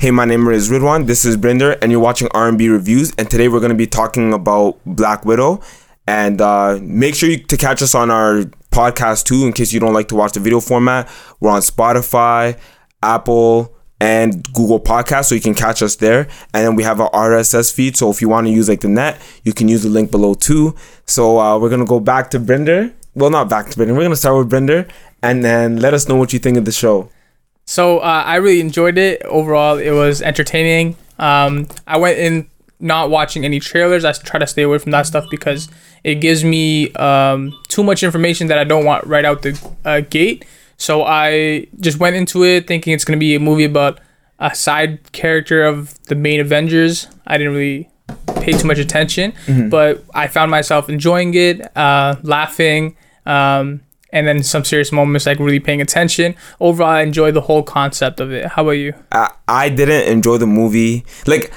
Hey, my name is Ridwan. This is Brinder, and you're watching R&B reviews. And today we're going to be talking about Black Widow. And uh, make sure you, to catch us on our podcast too, in case you don't like to watch the video format. We're on Spotify, Apple, and Google Podcast, so you can catch us there. And then we have our RSS feed, so if you want to use like the net, you can use the link below too. So uh, we're gonna go back to Brinder. Well, not back to Brinder. We're gonna start with Brinder, and then let us know what you think of the show. So uh, I really enjoyed it. Overall, it was entertaining. Um, I went in not watching any trailers. I try to stay away from that stuff because it gives me um, too much information that I don't want right out the uh, gate. So I just went into it thinking it's going to be a movie about a side character of the main Avengers. I didn't really pay too much attention, but I found myself enjoying it, uh, laughing, um, and then some serious moments like really paying attention. Overall, I enjoyed the whole concept of it. How about you? I, I didn't enjoy the movie. Like,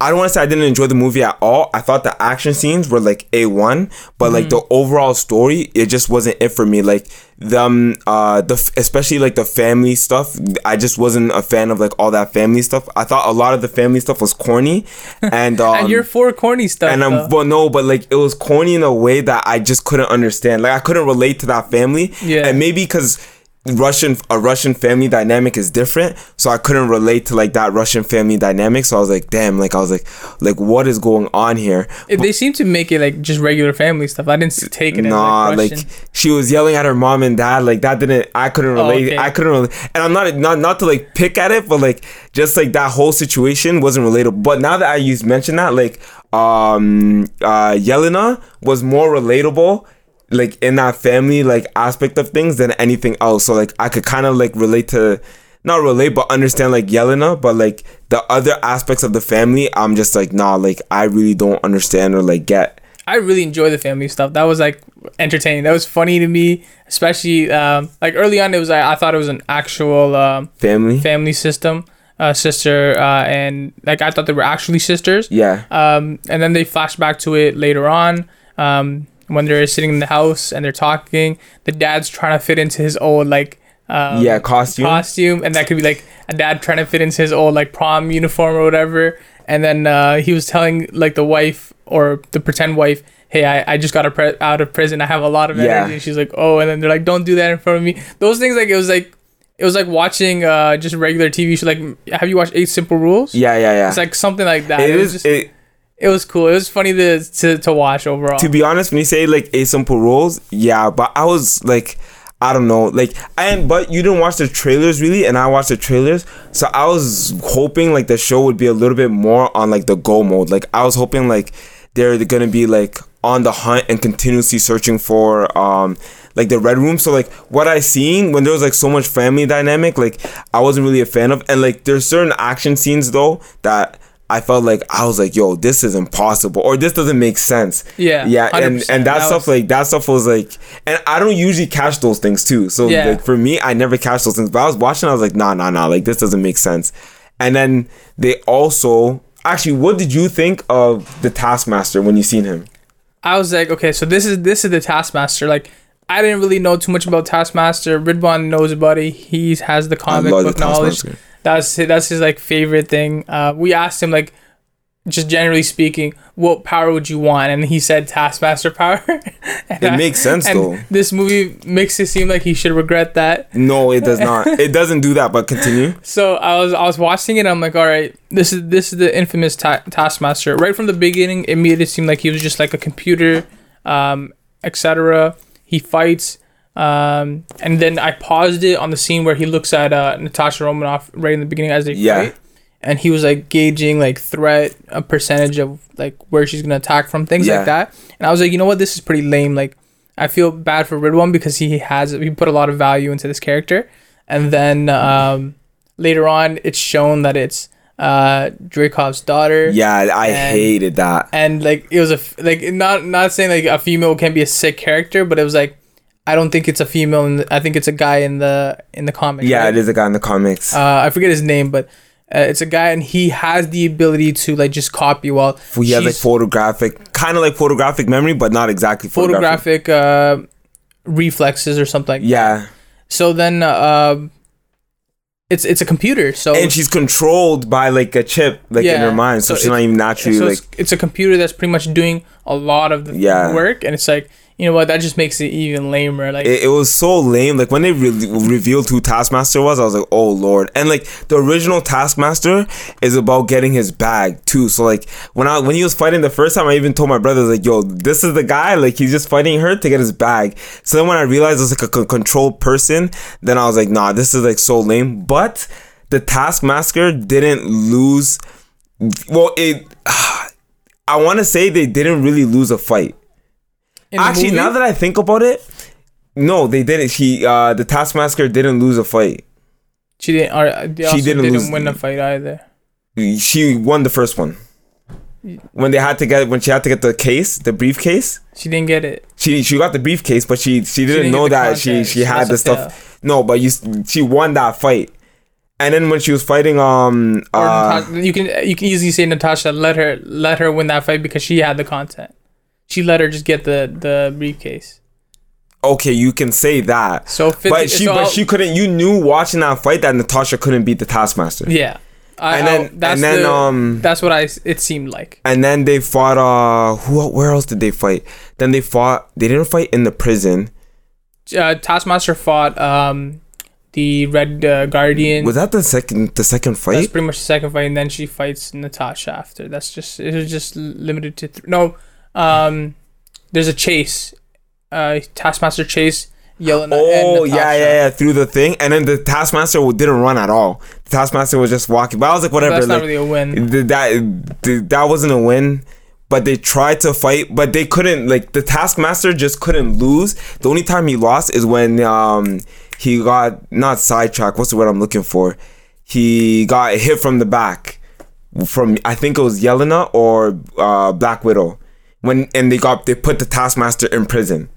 I don't want to say I didn't enjoy the movie at all. I thought the action scenes were like a one, but like the overall story, it just wasn't it for me. Like them, uh, the especially like the family stuff. I just wasn't a fan of like all that family stuff. I thought a lot of the family stuff was corny, and um, and you're for corny stuff. and. I'm but no, but like it was corny in a way that I just couldn't understand. Like I couldn't relate to that family. Yeah. And maybe because Russian a Russian family dynamic is different, so I couldn't relate to like that Russian family dynamic. So I was like, damn, like I was like, like what is going on here? They seem to make it like just regular family stuff. I didn't take it Nah, as like, like, she was yelling at her mom and dad, like that didn't. I couldn't relate. okay. I couldn't relate, and I'm not not not to like pick at it, but like just like that whole situation wasn't relatable. But now that I used mention that, like um uh Yelena was more relatable like in that family like aspect of things than anything else. So like I could kind of like relate to not relate but understand like Yelena, but like the other aspects of the family, I'm just like nah, like I really don't understand or like get. I really enjoy the family stuff. That was like entertaining. That was funny to me, especially um, like early on. It was like, I thought it was an actual um, Family, family system, uh, sister, uh, and like I thought they were actually sisters. yeah, Um, and then they flash back to it later on um, when they're sitting in the house and they're talking. The dad's trying to fit into his old like um, yeah, costume. costume, and that could be like a dad trying to fit into his old like prom uniform or whatever. And then uh, he was telling like the wife or the pretend wife, "Hey, I, I just got a pre- out of prison. I have a lot of Yeah. energy." And she's like, "Oh," and then they're like, "Don't do that in front of me." Those things like it was like it was like watching uh just regular TV show. Like, have you watched Eight Simple Rules? yeah, yeah, yeah. It's like something like that. it It, was is. just it, it was cool. It was funny to to, to watch overall. to be honest, when you say like a simple rules, yeah, but I was like, I don't know, like, and but you didn't watch the trailers really, and I watched the trailers, so I was hoping like the show would be a little bit more on like the go mode. Like I was hoping like they're gonna be like on the hunt and continuously searching for um like the red room. So like what I seen when there was like so much family dynamic, like I wasn't really a fan of, and like there's certain action scenes though that. I felt like I was like, "Yo, this is impossible," or "This doesn't make sense." Yeah, yeah, and 100%. and that, That stuff was- like that stuff was like, and I don't usually catch those things too. So Yeah. like for me, I never catch those things. But I was watching, I was like, nah, nah, nah, like this doesn't make sense. And then they also actually, what did you think of the Taskmaster when you seen him? I was like, okay, so this is this is the Taskmaster. Like, I didn't really know too much about Taskmaster. Ridwan knows about it. He has the comic love the book knowledge. That's his, that's his like favorite thing. Uh, we asked him like, just generally speaking, what power would you want? And he said Taskmaster power. It I- makes sense, and though. This movie makes it seem like he should regret that. No, it does not. it doesn't do that. But continue. So I was I was watching it. I'm like, all right, this is this is the infamous ta- Taskmaster. Right from the beginning, it made it seem like he was just like a computer, um, etc. He fights, um, and then I paused it on the scene where he looks at uh, Natasha Romanoff right in the beginning as they Yeah. fight, and he was like gauging like threat, a percentage of like where she's gonna attack from, things Yeah. like that. And I was like, you know what, this is pretty lame. Like, I feel bad for Ridwan because he has he put a lot of value into this character, and then um, later on it's shown that it's uh Dreykov's daughter. Yeah, I And- hated that. And like it was a f- like not not saying like a female can be a sick character, but it was like I don't think it's a female. In the, I think it's a guy in the in the comic. Yeah, right? it is a guy in the comics. Uh, I forget his name, but uh, it's a guy, and he has the ability to like just copy while he has like photographic, kind of like photographic memory, but not exactly photographic. photographic uh, reflexes or something. Like Yeah, So then, uh, it's it's a computer. So and she's controlled by like a chip like in her mind, so, she's not even naturally so like. it's, it's a computer that's pretty much doing a lot of the Yeah. work, and it's like you know what that just makes it even lamer. Like It, it was so lame. Like when they re- revealed who Taskmaster was, I was like, "Oh lord!" And like the original Taskmaster is about getting his bag too. So like when I when he was fighting the first time, I even told my brothers like, "Yo, this is the guy. Like he's just fighting her to get his bag." So then when I realized it's like a c- controlled person, then I was like, "Nah, this is like so lame." But the Taskmaster didn't lose. Well, it. I want to say they didn't really lose a fight. Actually, movie, now that I think about it, no, they didn't. He, uh, the Taskmaster didn't lose a fight. she didn't. Or, they also didn't didn't, lose- win the fight either. She won the first one. When they had to get, when she had to get the case, the briefcase, She didn't get it. she she got the briefcase, but she she didn't, didn't know that she she She had the stuff. No, but you she won that fight. And then when she was fighting, um, uh, Natasha, you can you can easily say Natasha let her let her win that fight because she had the content. She let her just get the the briefcase. okay, you can say that. So 50, But she, so but I'll- she couldn't. You knew watching that fight that Natasha couldn't beat the Taskmaster. yeah. I, And then- that's and then, the- um, that's what I it seemed like. and then they fought uh who where else did they fight then they fought they didn't fight in the prison Uh, Taskmaster fought um the Red uh, Guardian. was that the second the second fight. That's pretty much the second fight, and then she fights Natasha after. That's just it was just limited to th- no. Um, there's a chase, uh, Taskmaster chase, Yelena. oh yeah yeah yeah through the thing. And then the taskmaster didn't run at all. The taskmaster was just walking but i was like whatever That's not like, really a win. th- that th- that wasn't a win. But they tried to fight but they couldn't like the taskmaster just couldn't lose. The only time he lost is when um he got not sidetracked what's the word i'm looking for? He got hit from the back. From i think it was yelena or uh black widow when and they got they put the taskmaster in prison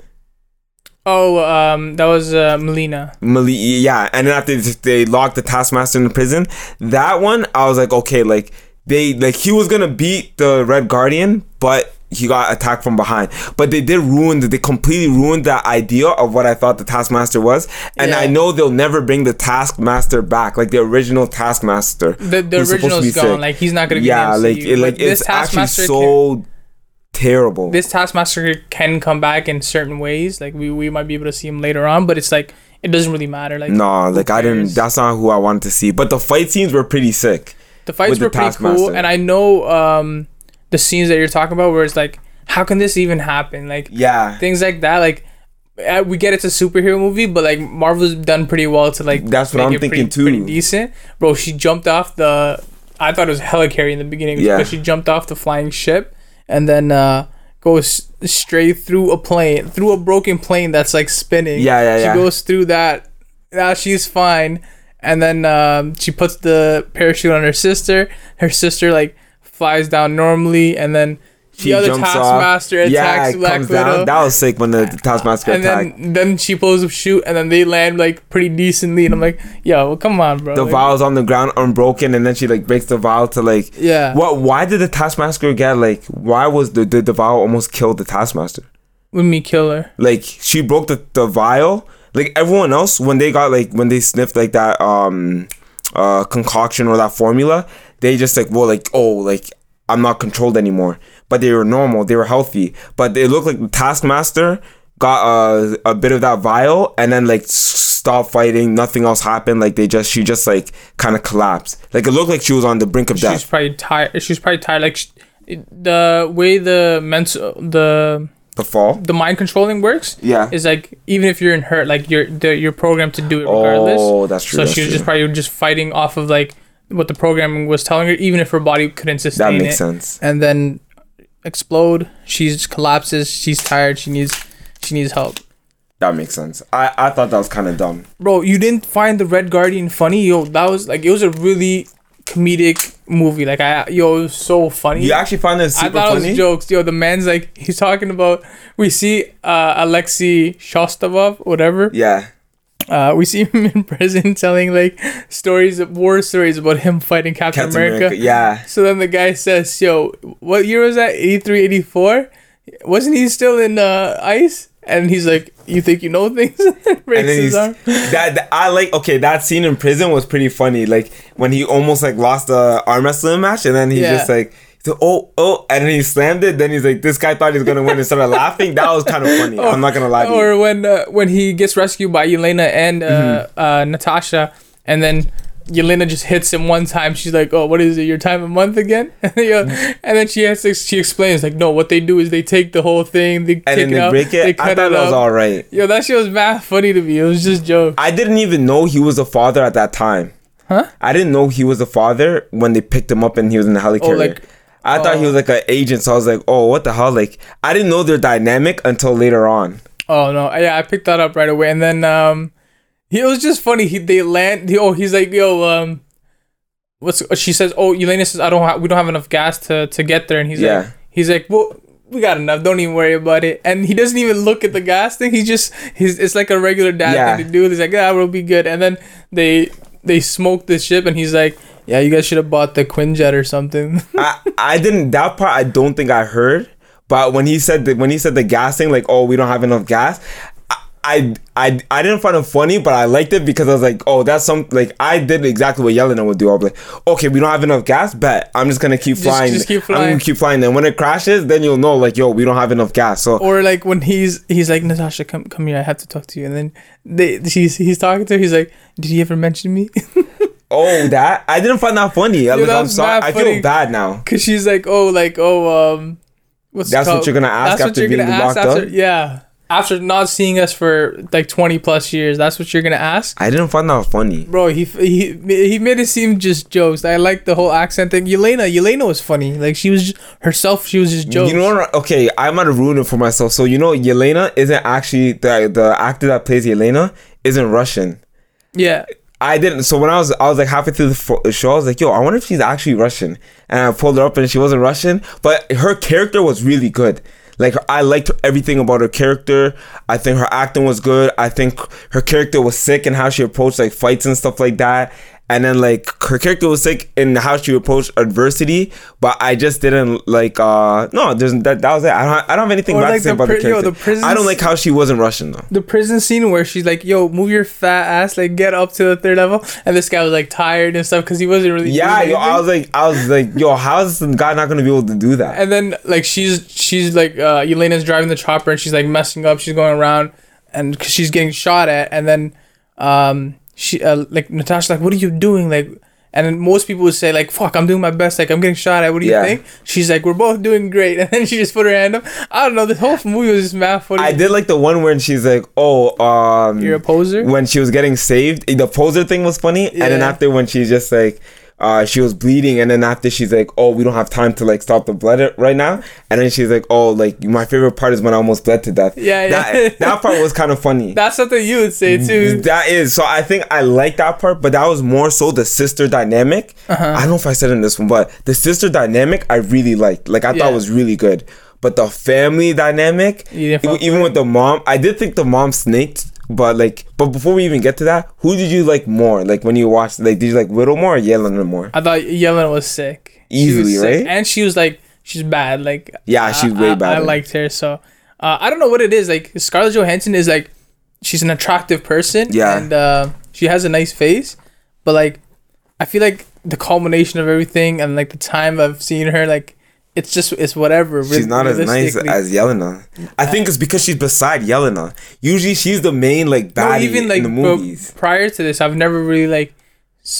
Oh, um, that was uh, Melina. Mali- yeah, and then after they locked the Taskmaster in the prison, that one I was like, okay, like they like he was gonna beat the Red Guardian, but he got attacked from behind. But they did ruin, they completely ruined that idea of what I thought the Taskmaster was, and Yeah. I know they'll never bring the Taskmaster back, like the original Taskmaster. The the who's supposed to original's be gone. sick. Like he's not gonna be. yeah, like it, like But it's actually so terrible. this Taskmaster can come back in certain ways. Like we, we might be able to see him later on, but it's like it doesn't really matter. Like no, like I didn't. That's not who I wanted to see. But the fight scenes were pretty sick. the fights with the were pretty cool, and I know um the scenes that you're talking about where it's like, how can this even happen? Like Yeah, things like that. Like uh, we get it's a superhero movie, but like Marvel's done pretty well to like That's what make I'm it pretty, thinking too. Pretty decent, bro. She jumped off the. I thought it was hella carry in the beginning, Yeah. but she jumped off the flying ship and then uh goes straight through a plane, through a broken plane that's like spinning. Yeah, yeah, she yeah. goes through that. Now she's fine, and then um, she puts the parachute on her sister. Her sister like flies down normally, and then She the other jumps. Taskmaster yeah, attacks it Black comes Widow down. That was sick when the Taskmaster and attacked. then then she pulls up shoot and then they land like pretty decently and I'm like, yo, come on, bro. the Like, vial's on the ground unbroken, and then she like breaks the vial to like. Yeah. What? Why did the Taskmaster get like? Why was the the, the vial almost killed the Taskmaster? With me kill her. Like she broke the the vial. Like everyone else, when they got like when they sniffed like that um uh concoction or that formula, they just like well like oh like I'm not controlled anymore. But they were normal, they were healthy. But it looked like the Taskmaster got a a bit of that vial and then like stopped fighting. Nothing else happened. Like they just she just like kind of collapsed. Like it looked like she was on the brink of death. She's probably tired. She's probably tired. Like sh- the way the mental the The fall. the mind controlling works Yeah. is like even if you're in hurt, like you're you're programmed to do it regardless. Oh, that's true. so that's she was true. just probably just fighting off of like what the programming was telling her, even if her body couldn't sustain that makes it. sense. And then explode. She collapses. She's tired. She needs she needs help. That makes sense. I I thought that was kind of dumb. bro you didn't find the red guardian funny yo that was like it was a really comedic movie like i yo it was so funny You actually it i super thought it funny. was jokes yo the man's like he's talking about we see uh alexei shostakov whatever yeah. Uh we see him in prison telling like stories of war stories about him fighting captain, Captain america. America. Yeah. so then the guy says yo what year was that 83 84 wasn't he still in uh ice and he's like, "You think you know things?" And then he's that, that- I like okay that scene in prison was pretty funny like when he almost like lost the arm wrestling match and then he Yeah. just like oh oh and then he slammed it then he's like this guy thought he was gonna win and started laughing that was kind of funny I'm not gonna lie to you Or when uh, when he gets rescued by Yelena and uh, Mm-hmm. uh, Natasha, and then Yelena just hits him one time. She's like, "Oh, what is it? Your time a month again?" Mm-hmm. and then she has to, she explains like, "No, what they do is they take the whole thing, they and take then it they out, break they it I cut thought it that was all right Yo, that shit was mad funny to me. It was just joke. I didn't even know he was a father at that time Huh? I didn't know he was a father when they picked him up and he was in the helicarrier like- I thought he oh. was like an agent so I was like oh what the hell like I didn't know their dynamic until later on Oh no, yeah, I picked that up right away, and then um, he it was just funny. He they land. He, oh, he's like, yo, um, what's she says? Oh, Elena says, I don't, ha- we don't have enough gas to to get there, and he's Yeah. like, he's like, well. We got enough. Don't even worry about it. And he doesn't even look at the gas thing. He's just he's it's like a regular dad Yeah. thing to do. He's like, yeah, we'll be good. And then they they smoke the ship, and he's like, yeah, you guys should have bought the Quinjet or something. I I didn't that part I don't think I heard. But when he said the, when he said the gas thing, like oh we don't have enough gas, I, I I I didn't find it funny, but I liked it because I was like oh that's some like I did exactly what Yelena would do. I'll be like okay we don't have enough gas, but I'm just gonna keep flying. just keep flying. I'm gonna keep flying. Then when it crashes, then you'll know like yo we don't have enough gas. So or like when he's he's like Natasha, come come here, I have to talk to you. And then they she's he's talking to her. He's like, did he ever mention me? oh that I didn't find that funny. like, that I'm sorry. I feel bad now. Cause she's like, oh, like oh, um, what's That's what you're gonna ask That's after you're being gonna ask locked after, up? yeah. After not seeing us for like 20 plus years, that's what you're gonna ask, I didn't find that funny. bro. He he he made it seem just jokes. I like the whole accent thing. Yelena, Yelena was funny. Like she was herself. She was just jokes. You know what? Okay, I might have ruined it for myself. So you know, Yelena isn't actually the the actor that plays Yelena isn't Russian. yeah. I didn't. So when I was I was like halfway through the show, I was like, yo, I wonder if she's actually Russian. And I pulled her up, and she wasn't Russian, but her character was really good. Like I liked everything about her character. I think her acting was good. I think her character was sick and how she approached like fights and stuff like that. And then like her character was sick in how she approached adversity, but I just didn't like. uh No, there's that. That was it. I don't. I don't have anything bad like, to say about pri- the yo, the prisons- I don't like how she wasn't Russian though. The prison scene where she's like, "Yo, move your fat ass, like get up to the third level," and this guy was like tired and stuff because he wasn't really. Yeah, yo, I was like, I was like, yo, how is the guy not gonna be able to do that? And then like she's she's like uh Yelena's driving the chopper and she's like messing up. She's going around and cause she's getting shot at. And then um she uh, like Natasha like, "What are you doing?" Like. And then most people would say like, "Fuck, I'm doing my best. Like, I'm getting shot at. What do you think?" She's like, "We're both doing great." And then she just put her hand up. I don't know. The whole movie was just mad funny. I did like the one where she's like, oh, um, You're a poser. when she was getting saved. The poser thing was funny, and then after when she's just like, uh, she was bleeding, and then after she's like, oh, we don't have time to like stop the blood right now, and then she's like, oh, like my favorite part is when I almost bled to death. Yeah, yeah. That, that part was kind of funny. That's something you would say too. That is so. I think I like that part, but that was more so the sister dynamic. Uh-huh. I don't know if I said in this one, but the sister dynamic I really liked. Like I Yeah. thought was really good. But the family dynamic, You didn't fuck even with the mom, I did think the mom snaked. But like, but before we even get to that, who did you like more? Like when you watched, like, did you like Widow more or Yelena more? I thought Yelena was sick. She was Easily, sick. right? And she was like, she's bad. Like, Yeah, she's I- way I- I liked her. So, uh, I don't know what it is. Like, Scarlett Johansson is like, she's an attractive person. Yeah. And uh, she has a nice face. But like, I feel like the culmination of everything and like the time I've seen her, like, it's just, it's whatever. She's not as nice as Yelena. I think it's because she's beside Yelena. Usually she's the main like No, even like in the movies. prior to this, I've never really like,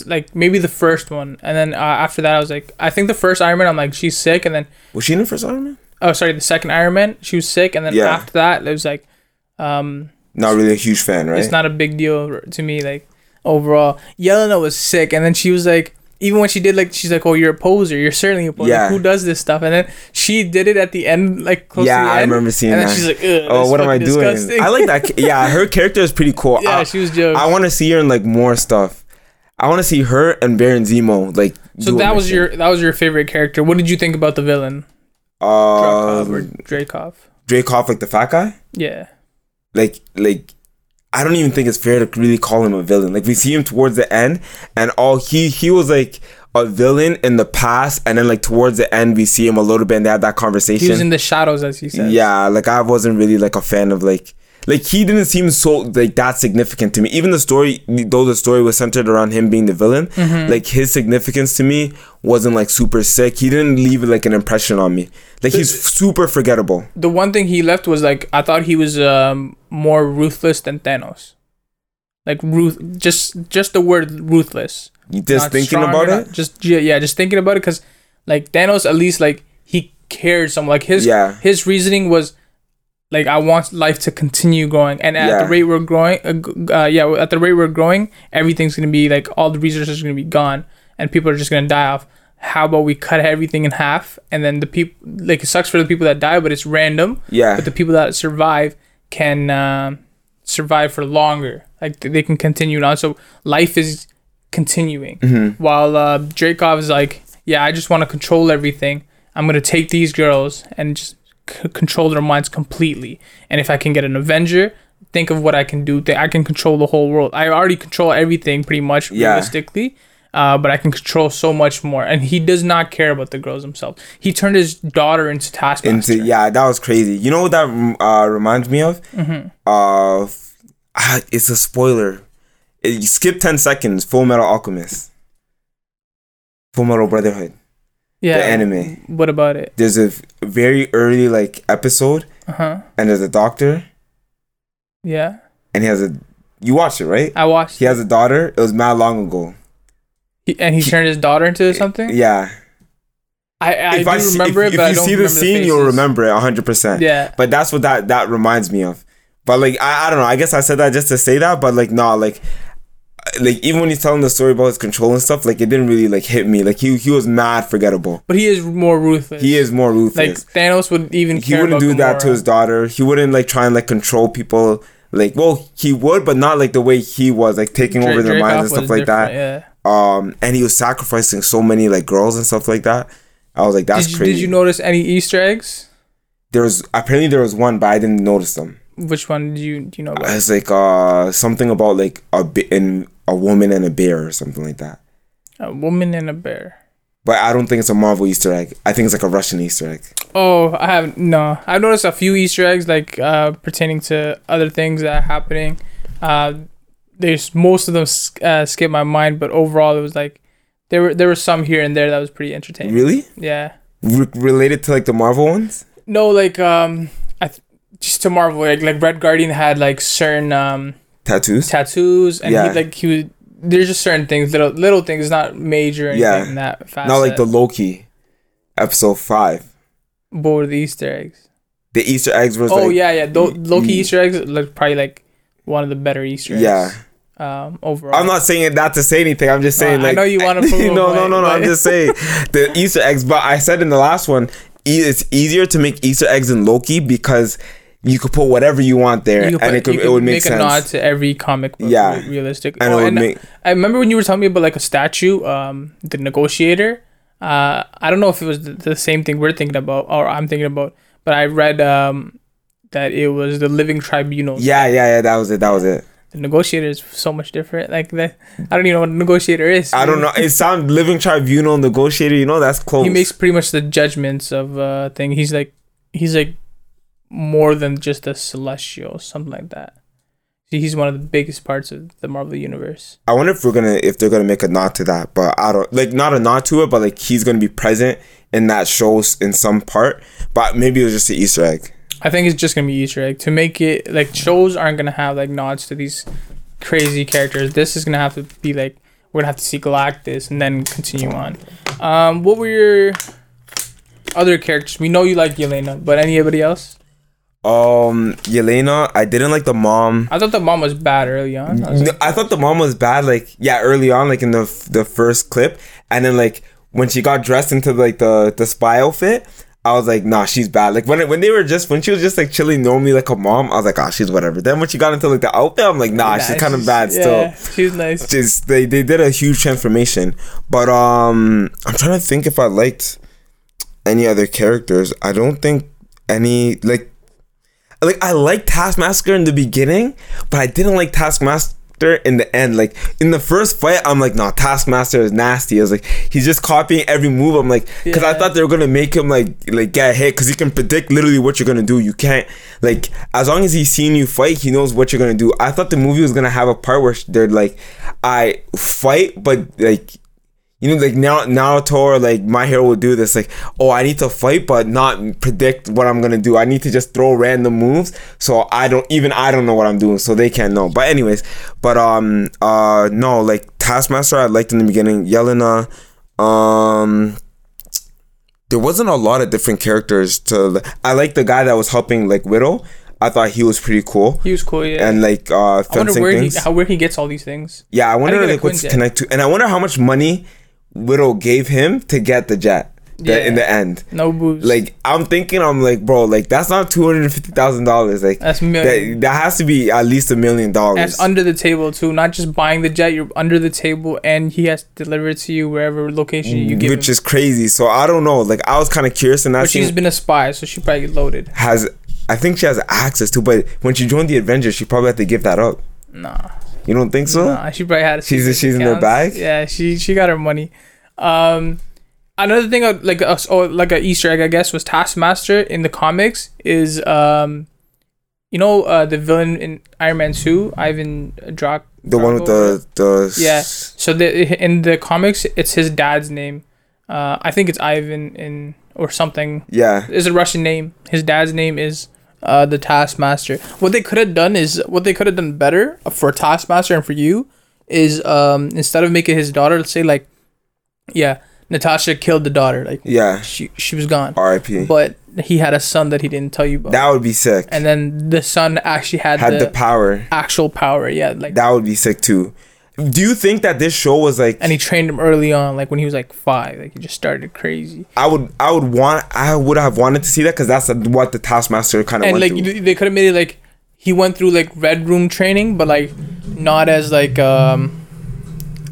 like maybe the first one, and then uh, after that, I was like, I think the first Iron Man, I'm like, she's sick, and then Was she in the first Iron Man? oh sorry, the second Iron Man, she was sick, and then Yeah. after that, it was like, um, Not really a huge fan, right? it's not a big deal to me, like overall. Yelena was sick, and then she was like. Even when she did like she's like, oh, you're a poser. You're certainly a poser. Yeah. Who does this stuff? And then she did it at the end, like close yeah, to the I end. remember seeing and that. then she's like, Ugh, oh, what am I doing? I like that. Yeah, her character is pretty cool. yeah, I, she was jokes. I want to see her in like more stuff. I want to see her and Baron Zemo like. so that was your that was your favorite character. What did you think about the villain? Dreykov or uh, Dreykov. Dracov, like the fat guy. Yeah. Like, like, I don't even think it's fair to really call him a villain. Like we see him towards the end, and all he he was like, a villain in the past, and then like towards the end we see him a little bit, and they have that conversation. He was in the shadows, as he said. Yeah, like I wasn't really like a fan of like like he didn't seem so like that significant to me. Even the story, though the story was centered around him being the villain, Mm-hmm. like his significance to me wasn't like super sick. He didn't leave like an impression on me. Like he's super forgettable. The one thing he left was like I thought he was um more ruthless than Thanos. Like ruth, just just the word ruthless. You just Not thinking about it. Just yeah, yeah, just thinking about it because like Thanos at least like he cared some like his Yeah. his reasoning was like I want life to continue growing and at Yeah. the rate we're growing uh, uh, yeah at the rate we're growing everything's gonna be like all the resources are gonna be gone and people are just gonna die off. How about we cut everything in half and then the people like it sucks for the people that die but it's random Yeah. but the people that survive can um, survive for longer. Like th- they can continue on. So life is continuing. Mm-hmm. While uh, Dracov is like, yeah, I just want to control everything. I'm gonna take these girls and just c- control their minds completely. And if I can get an Avenger, think of what I can do. Th- I can control the whole world. I already control everything pretty much Yeah. realistically. Uh, but I can control so much more, and he does not care about the girls himself. He turned his daughter into Taskmaster. Into yeah, that was crazy. You know what that uh, reminds me of? Mm-hmm. Uh, it's a spoiler. It, skip ten seconds. Full Metal Alchemist. Full Metal Brotherhood. Yeah, the anime. What about it? There's a very early like episode, Uh huh. and there's a doctor, Yeah, and he has a. You watched it, right? I watched. He has a daughter. It was mad long ago. He, and he turned his daughter into something. Yeah. I I if do I see- remember if, it, but if you see the scene, you'll remember it hundred percent. Yeah, But that's what that that reminds me of. But like I, I don't know. I guess I said that just to say that. But like nah, like like even when he's telling the story about his control and stuff, like it didn't really like hit me. Like he he was mad forgettable. but he is more ruthless. He is more ruthless. like. Thanos would even. he wouldn't do that to his daughter. He wouldn't like try and like control people. Like well, he would, but not like the way he was, like taking Dra- over their Dracoff minds and stuff like that. Yeah. Um, and he was sacrificing so many like girls and stuff like that. I was like, that's Did you, crazy. did you notice any Easter eggs? there was apparently there was one, but I didn't notice them. Which one do you do you know about? It's like uh something about like a bit in a woman and a bear or something like that. A woman and a bear. But I don't think it's a Marvel Easter egg. I think it's like a Russian Easter egg. Oh, I have no. I've noticed a few Easter eggs like uh, pertaining to other things that are happening. Uh, there's most of them uh, skip my mind, but overall it was like there were there were some here and there that was pretty entertaining. Really? Yeah. Re- related to like the Marvel ones? No, like um, I th- just to Marvel, like like Red Guardian had like certain um Tattoos? tattoos, and Yeah. he like he was there's just certain things, little little things, not major anything Yeah. in that facet. Not like the Loki episode five. What were the Easter eggs? The Easter eggs was Oh like yeah, yeah. Loki. Easter eggs like probably like one of the better Easter eggs. yeah. Um, overall. I'm not saying that to say anything. I'm just saying Uh, I like know you prove a no, no, no, no. I'm just saying the Easter eggs. But I said in the last one, it's easier to make Easter eggs in Loki because you could put whatever you want there, You and put- it could it would make, a sense. nod to every comic book. Yeah. re- realistic. and Oh, and make I remember when you were telling me about like a statue, um, the negotiator. Uh, I don't know if it was the, the same thing we're thinking about or I'm thinking about, but I read um that it was the living tribunal. yeah, yeah, yeah. That was it. That was it. The negotiator is so much different. Like that, I don't even know what a negotiator is. I don't know. It sounds living tribunal negotiator. You know, that's close. He makes pretty much the judgments of uh thing. He's like, he's like more than just a celestial, something like that. See, He's one of the biggest parts of the Marvel universe. I wonder if we're gonna if they're gonna make a nod to that, but I don't like not a nod to it, but like he's gonna be present in that show in some part. But maybe it was just an Easter egg. I think it's just gonna be Easter egg to make it like shows aren't gonna have like nods to these crazy characters. This is gonna have to be like we're gonna have to see Galactus and then continue on. Um, what were your other characters? We know you like Yelena, but anybody else? Um, Yelena, I didn't like the mom. I thought the mom was bad early on. I No, I thought the mom was bad. Like yeah, early on, like in the the first clip, and then like when she got dressed into like the the spy outfit. I was like, nah, she's bad. Like when when they were just when she was just like chilling normally like a mom, I was like, ah, she's whatever. Then when she got into like the outfit, I'm like, nah, she's kind of bad still. She's nice. just they, they did a huge transformation but um i'm trying to think if i liked any other characters i don't think any like like i liked taskmaster in the beginning but i didn't like taskmaster in the end. Like in the first fight, I'm like, nah, Taskmaster is nasty. I was like, he's just copying every move. I'm like, because I thought they were gonna make him like like get hit because he can predict literally what you're gonna do. You can't like as long as he's seen you fight, he knows what you're gonna do. I thought the movie was gonna have a part where they're like, I fight, but like you know, like now Naruto or like My Hero will do this. Like, oh, I need to fight, but not predict what I'm gonna do. I need to just throw random moves, so I don't even I don't know what I'm doing, so they can't know. But anyways, but um, uh, no, like Taskmaster, I liked in the beginning. Yelena, um. There wasn't a lot of different characters to. I like the guy that was helping like Widow. I thought he was pretty cool. He was cool, yeah. And like uh, I wonder where things. he how where he gets all these things. Yeah, I wonder a like what's connected to, and I wonder how much money Widow gave him to get the jet. the- Yeah. in the end. No booze. Like I'm thinking, I'm like, bro, like that's not two hundred and fifty thousand dollars. Like That's million. that, that has to be at least a million dollars. That's under the table too, not just buying the jet. You're under the table, and he has to deliver it to you wherever location you give which him. is crazy. So I don't know. Like I was kind of curious, and that But she's been a spy, so she probably loaded. has. I think she has access to, but when she joined the Avengers, she probably had to give that up. Nah, You don't think so? nah. She probably had. a She's- she's in accounts. bag? Yeah, she she got her money. Um, another thing, uh, like a oh, like a Easter egg, I guess, was Taskmaster in the comics is um, you know, uh, the villain in Iron Man two, Ivan Drac. The one with the the Yeah. So the in the comics, it's his dad's name. Uh, I think it's Ivan in or something. yeah It's a Russian name. His dad's name is uh, the Taskmaster. What they could have done is what they could have done better for Taskmaster and for you is um, instead of making his daughter, let's say like, yeah, Natasha killed the daughter, like yeah. she she was gone, R.I.P. but he had a son that he didn't tell you about, That would be sick. and then the son actually had, Had the, the power. actual power. Yeah, like That would be sick too. Do you think that this show was like? and he trained him early on, like when he was like five. Like he just started crazy. I would, I would want, I would have wanted to see that because that's what the Taskmaster kind of And like through. they could have made it like he went through like red room training, but like not as like um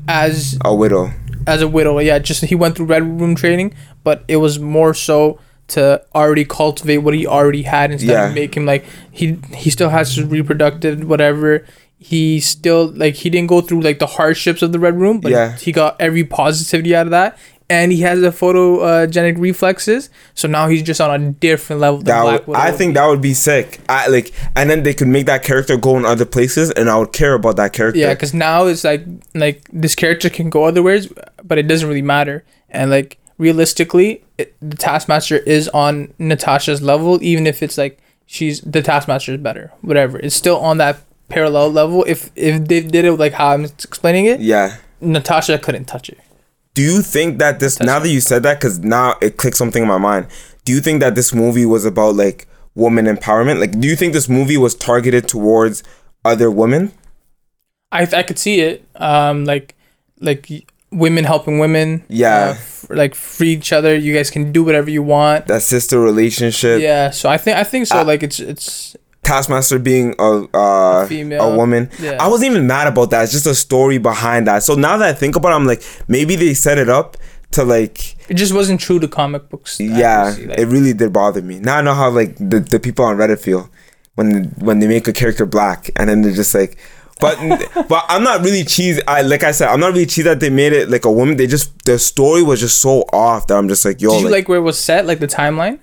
as A widow. as a widow. Yeah, just he went through red room training, but it was more so to already cultivate what he already had instead Yeah. of make him like he he still has his reproductive whatever. He still like he didn't go through like the hardships of the red room, but Yeah. he got every positivity out of that. And he has the photogenic uh, reflexes, so now he's just on a different level. Than That Black would, Widow I think that would be sick. I like, and then they could make that character go in other places, and I would care about that character. Yeah, because now it's like like this character can go other ways, but it doesn't really matter. And like realistically, it, the Taskmaster is on Natasha's level, even if it's like she's the Taskmaster is better. Whatever, it's still on that parallel level. If if they did it like how I'm explaining it, yeah. Natasha couldn't touch it. Do you think that this now that you said that because now it clicked something in my mind? Do you think that this movie was about like woman empowerment? Like, do you think this movie was targeted towards other women? I I could see it. Um, like like women helping women. Yeah. uh, f- like free each other. You guys can do whatever you want. That sister relationship. Yeah. So I think I think so. Uh, like it's it's Taskmaster being a uh, a, woman. Yeah. I wasn't even mad about that. It's just a story behind that. So now that I think about it, I'm like, maybe they set it up to like, it just wasn't true to comic books. yeah, like- it really did bother me. Now I know how like the, the people on Reddit feel when when they make a character black and then they're just like, but but I'm not really cheese. I like I said, I'm not really cheese that they made it like a woman. They just the story was just so off that I'm just like, yo, Did you like, like where it was set, like the timeline?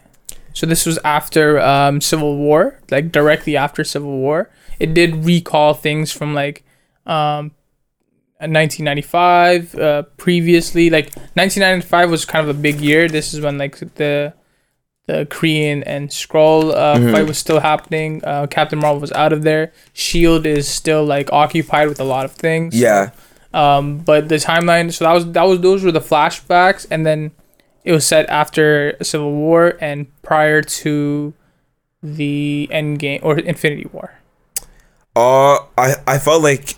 So this was after um, Civil War, like directly after Civil War. It did recall things from like um, 1995. Uh, previously, like 1995 was kind of a big year. This is when like the the Kree and Skrull uh, Mm-hmm. fight was still happening. Uh, Captain Marvel was out of there. Shield is still like occupied with a lot of things. yeah, Um, but the timeline, so that was that was those were the flashbacks, and then it was set after Civil War and prior to the End Game or Infinity War. Uh, I I felt like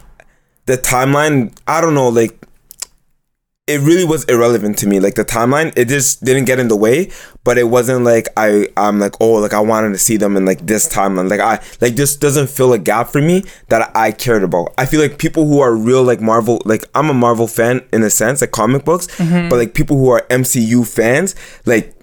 the timeline. I don't know, like it really was irrelevant to me. Like the timeline, it just didn't get in the way. But it wasn't like I I'm like oh like I wanted to see them in like this timeline. Like I like this doesn't fill a gap for me that I cared about. I feel like people who are real like Marvel, like I'm a Marvel fan in a sense, like comic books, mm-hmm. but like people who are MCU fans, like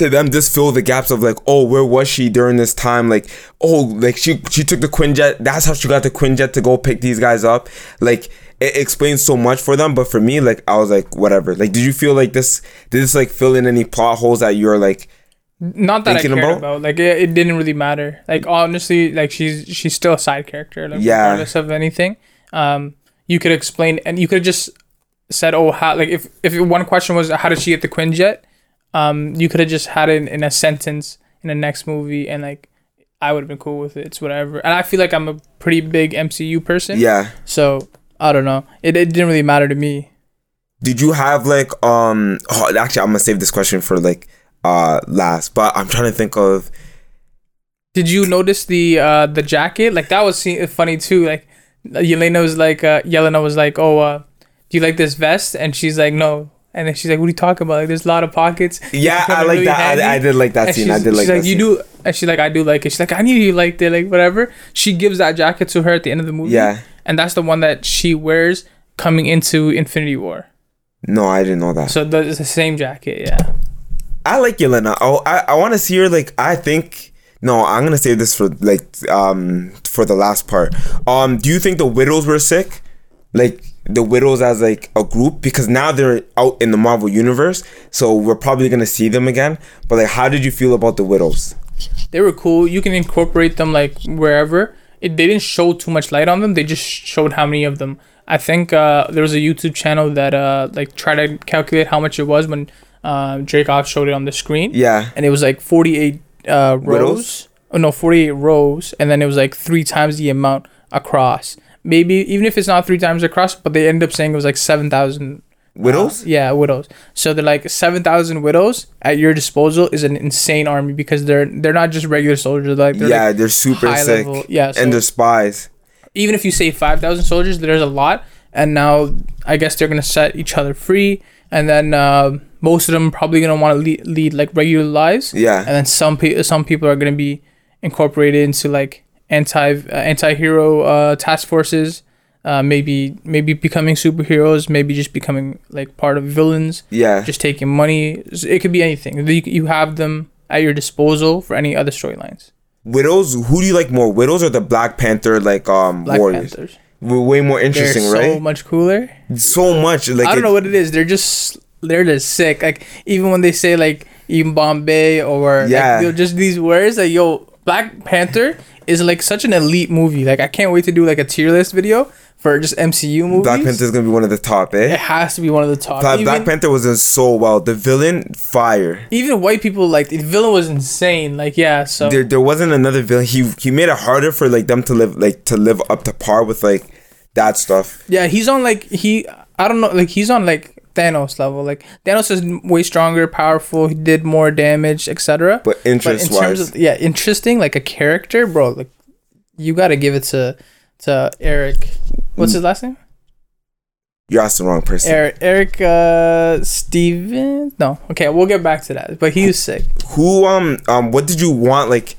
to them just fill the gaps of like, oh, where was she during this time? Like, oh, like she she took the Quinjet. That's how she got the Quinjet to go pick these guys up. Like it explains so much for them. But for me, like I was like, whatever. Like, did you feel like this? Did this like fill in any plot holes that you're like? Not that I cared about? about. Like it, it didn't really matter. Like honestly, like she's she's still a side character. Like Yeah. regardless of anything. Um, you could explain and you could just said, oh, how like if if one question was how did she get the Quinjet, um, you could have just had it in, a sentence in the next movie and like I would have been cool with it. It's whatever. And I feel like I'm a pretty big MCU person. Yeah. So I don't know. It, it didn't really matter to me. Did you have like um? Oh, actually, I'm gonna save this question for like uh last. But I'm trying to think of. Did you notice the uh the jacket? Like that was funny too. Like Yelena was like uh Yelena was like, "Oh, uh do you like this vest?" And she's like, "No." And then she's like, "What are you talking about? Like there's a lot of pockets." Yeah, I like really that. I, I did like that And scene. I did like that. she's like, "You scene. do," and she's like, "I do like it." She's like, "I knew you liked it." Like whatever. She gives that jacket to her at the end of the movie. Yeah. And that's the one that she wears coming into Infinity War. No, I didn't know that. So the, it's the same jacket. Yeah. I like Yelena. Oh, I I want to see her. Like I think. No, I'm gonna save this for like um for the last part. Um, do you think the widows were sick? Like the widows as like a group because now they're out in the Marvel universe, so we're probably gonna see them again. But like, how did you feel about the widows? they were cool. You can incorporate them like wherever. It, they didn't show too much light on them. They just showed how many of them. I think uh, there was a YouTube channel that uh, like tried to calculate how much it was when uh, Dracoff showed it on the screen, Yeah, and it was like forty eight uh, rows. Widows? Oh no, forty eight rows, and then it was like three times the amount across. Maybe even if it's not three times across, but they end up saying it was like seven thousand widows. uh, yeah, widows. So they're like seven thousand widows at your disposal is an insane army because they're they're not just regular soldiers. They're like they're yeah, like they're super sick. level. Yeah, so and they're spies. even if you say five thousand soldiers, there's a lot. And now I guess they're gonna set each other free, and then uh, most of them probably gonna want to lead, lead like regular lives. Yeah. And then some pe- some people are gonna be incorporated into like anti uh, anti-hero uh, task forces. Uh, maybe maybe becoming superheroes, maybe just becoming like part of villains Yeah, just taking money. It could be anything. You, you have them at your disposal for any other storylines. widows. Who do you like more, widows or the Black Panther like um warriors? Black warriors? Panthers. Way more They're interesting, so right? So much cooler. So much. Like I don't know what it is. They're just they're just sick. Like even when they say like even Bombay or Yeah. like, know, just these words like yo Black Panther is like such an elite movie. Like I can't wait to do like a tier list video for just MCU movies. Black Panther is gonna be one of the top, eh? It has to be one of the top. Black, even, Black Panther was in so well. The villain, fire. even white people like the villain was insane. Like yeah, so There, there wasn't another villain. He he made it harder for like them to live like to live up to par with like that stuff. Yeah, he's on like he I don't know like he's on like Thanos level. Like Thanos is way stronger, powerful. He did more damage, etc. But interest wise, of yeah, interesting like a character, bro. Like you got to give it to to Erik. What's his last name? you're asking the wrong person. Erik Erik uh Steven? No. Okay, we'll get back to that. But he was sick. Who um um what did you want like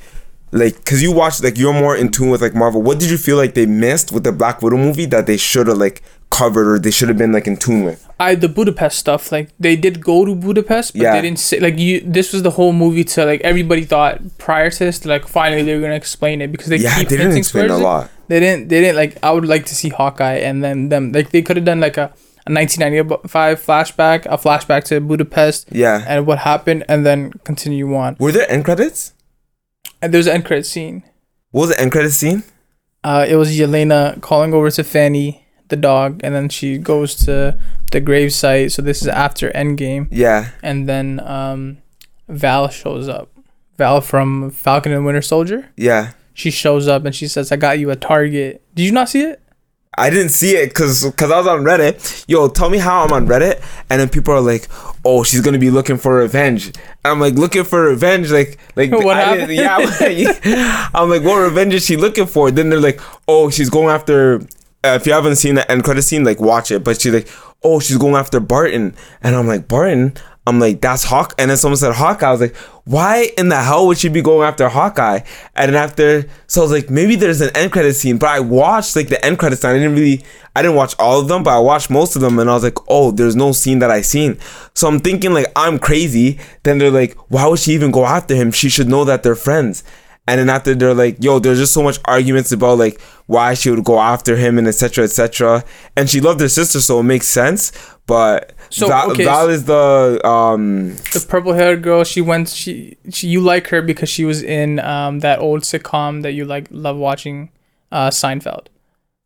like because you watched like you're more in tune with like Marvel. What did you feel like they missed with the Black Widow movie that they should have like covered or they should have been like in tune with? I the Budapest stuff like they did go to Budapest, but Yeah. they didn't say like you. This was the whole movie to like everybody thought prior to this. Like finally they were gonna explain it because they yeah, keep they didn't explain a lot. They didn't. They didn't like. I would like to see Hawkeye and then them. Like they could have done like a, a 1995 flashback, a flashback to Budapest Yeah. and what happened, and then continue on. Were there end credits? And there's an end credit scene. What was the end credit scene? Uh, it was Yelena calling over to Fanny, the dog, and then she goes to the grave site. So this is after Endgame, Yeah. and then um, Val shows up. Val from Falcon and Winter Soldier. Yeah. She shows up and she says, "I got you a target." Did you not see it? I didn't see it because cause I was on Reddit. Yo, tell me how I'm on Reddit, and then people are like, "Oh, she's gonna be looking for revenge." And I'm like, "Looking for revenge?" Like, like What I didn't- Yeah, I'm like, "What revenge is she looking for?" Then they're like, "Oh, she's going after." Uh, if you haven't seen the end credit scene, like watch it. But she's like, oh, she's going after Barton. And I'm like, Barton? I'm like, that's Hawk. And then someone said Hawkeye. I was like, why in the hell would she be going after Hawkeye? And then after, so I was like, maybe there's an end credit scene. But I watched like the end credit scene. I didn't really, I didn't watch all of them, but I watched most of them. And I was like, oh, there's no scene that I seen. So I'm thinking like I'm crazy. Then they're like, why would she even go after him? She should know that they're friends. And then after they're like, yo, there's just so much arguments about like why she would go after him and etc. etc. And she loved her sister, so it makes sense. But So, Val, okay, Val is the um The purple haired girl, she went she, she you like her because she was in um that old sitcom that you like love watching, uh Seinfeld.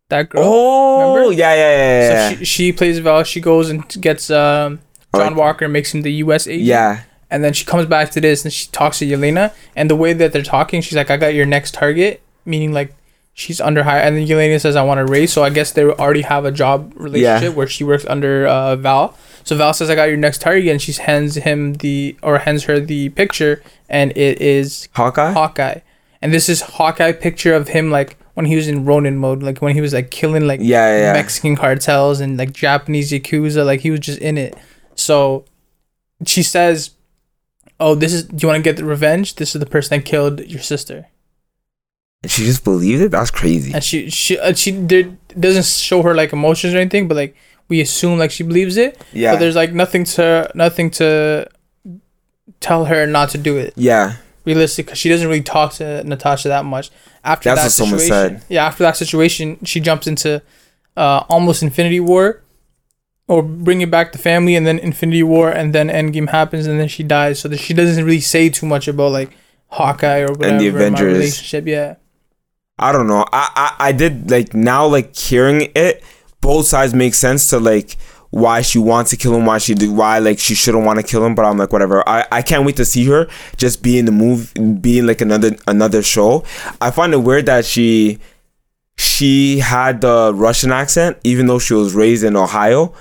That girl. oh remember? yeah yeah yeah yeah, So she, she plays Val. She goes and gets um, John Alright. Walker, makes him the U.S. agent. yeah And then she comes back to this and she talks to Yelena. And the way that they're talking, she's like, I got your next target, meaning like she's under high. And then Yelena says, I want to raise. So I guess they already have a job relationship where she works under uh, Val. So Val says, I got your next target. And she hands him the, or hands her the picture. And it is Hawkeye Hawkeye. And this is Hawkeye picture of him like when he was in Ronin mode, like when he was like killing like Yeah, yeah, yeah. Mexican cartels and like Japanese yakuza, like he was just in it. So she says, "Oh, this is. Do you want to get the revenge? This is the person that killed your sister." and she just believed it that's crazy And she she uh, she did doesn't show her like emotions or anything, but like we assume like she believes it. yeah But there's like nothing to nothing to tell her not to do it. yeah realistic because she doesn't really talk to Natasha that much. After That's that what someone situation, said. yeah, after that situation, she jumps into uh, almost Infinity War, or bringing back the family, and then Infinity War, and then Endgame happens, and then she dies. So that she doesn't really say too much about like Hawkeye or whatever. And the Avengers. relationship, yeah. I don't know. I, I I did like now like hearing it, both sides make sense to like why she wants to kill him, why she do why like she shouldn't want to kill him, but I'm like whatever. I, I can't wait to see her just be in the movie being like another another show. I find it weird that she she had the Russian accent, even though she was raised in Ohio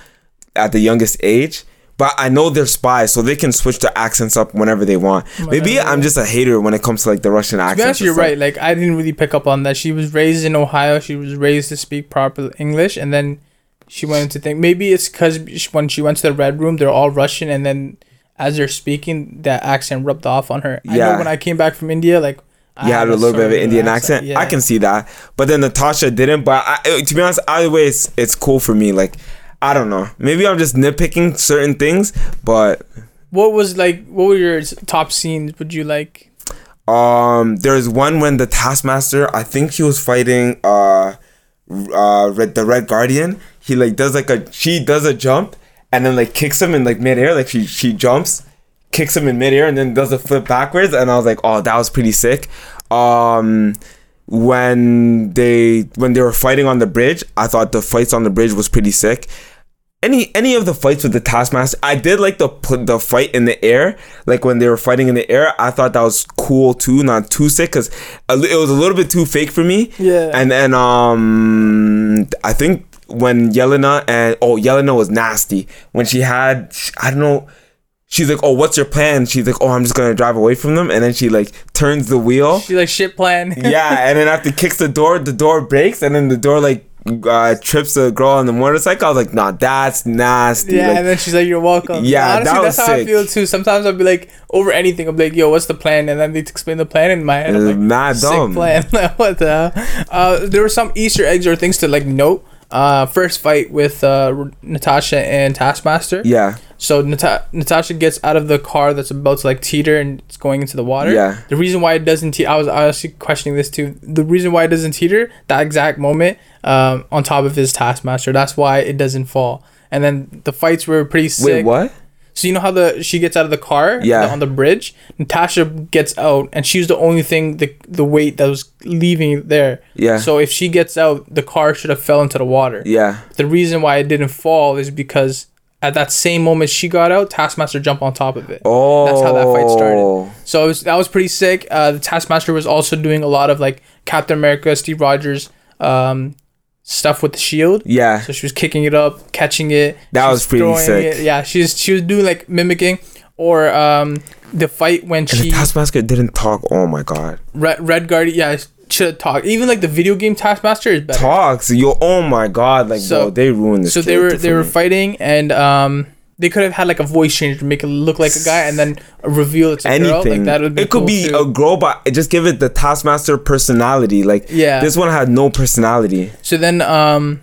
at the youngest age. But I know they're spies, so they can switch their accents up whenever they want. Oh maybe I'm just a hater when it comes to like the Russian accent. you're right. Like I didn't really pick up on that. She was raised in Ohio. She was raised to speak proper English, and then she went into think maybe it's because when she went to the red room, they're all Russian, and then as they're speaking, that accent rubbed off on her. I Yeah. know when I came back from India, like I you had a little bit of an Indian accent. Yeah. I can see that, but then Natasha didn't. But I, to be honest, either way, it's it's cool for me. Like I don't know, maybe I'm just nitpicking certain things, but What was like? What were your top scenes? Would you like? um, there's one when the Taskmaster, I think he was fighting uh, uh, Red, the Red Guardian. He like does like a she does a jump and then like kicks him in like midair. Like she she jumps, kicks him in midair and then does a flip backwards. And I was like, oh, that was pretty sick. Um, when they when they were fighting on the bridge, I thought the fights on the bridge was pretty sick. Any any of the fights with the Taskmaster, I did like the pl- the fight in the air, like when they were fighting in the air. I thought that was cool too, not too sick, cause it was a little bit too fake for me. Yeah. And then um, I think when Yelena and oh Yelena was nasty when she had I don't know. She's like, oh, what's your plan? She's like, oh, I'm just gonna drive away from them, and then she like turns the wheel She like shit plan. yeah, and then after kicks the door, the door breaks, and then the door like uh, trips the girl on the motorcycle. I was like, nah, that's nasty. Yeah, like, and then she's like, "You're welcome." Yeah, honestly, that that's how I sick. feel too. Sometimes I'll be like, over anything, I'll be like, "Yo, what's the plan?" And then they explain the plan in my head. I'm uh, like, mad dumb. plan. what the? hell? Uh, there were some Easter eggs or things to like note. Uh, first fight with uh, Natasha and Taskmaster. Yeah, So Nata- Natasha gets out of the car that's about to like teeter and it's going into the water. Yeah. The reason why it doesn't teeter, I was actually questioning this too. The reason why it doesn't teeter that exact moment um, on top of his Taskmaster. That's why it doesn't fall. And then the fights were pretty sick. wait, what? So you know how the she gets out of the car Yeah. on the bridge. Natasha gets out, and she's the only thing the the weight that was leaving there. Yeah. So if she gets out, the car should have fell into the water. Yeah, The reason why it didn't fall is because at that same moment she got out, Taskmaster jumped on top of it. oh, That's how that fight started. So it was, that was pretty sick. Uh, the Taskmaster was also doing a lot of like Captain America, Steve Rogers, um, stuff with the shield. Yeah, So she was kicking it up, catching it. That was pretty sick. It. Yeah, she's she was doing like mimicking or um the fight when and she the Taskmaster didn't talk. Oh my god. Red, Red Guardian. Yeah, should talk. Even like the video game Taskmaster is better. talks. Yo, oh my god, like So- bro, they ruined this. so they were they were me. fighting and um they could have had like a voice change to make it look like a guy and then reveal it's a girl. anything. Like that would be it could cool, be too. a girl, but just give it the Taskmaster personality. Like Yeah. this one had no personality. So then, um,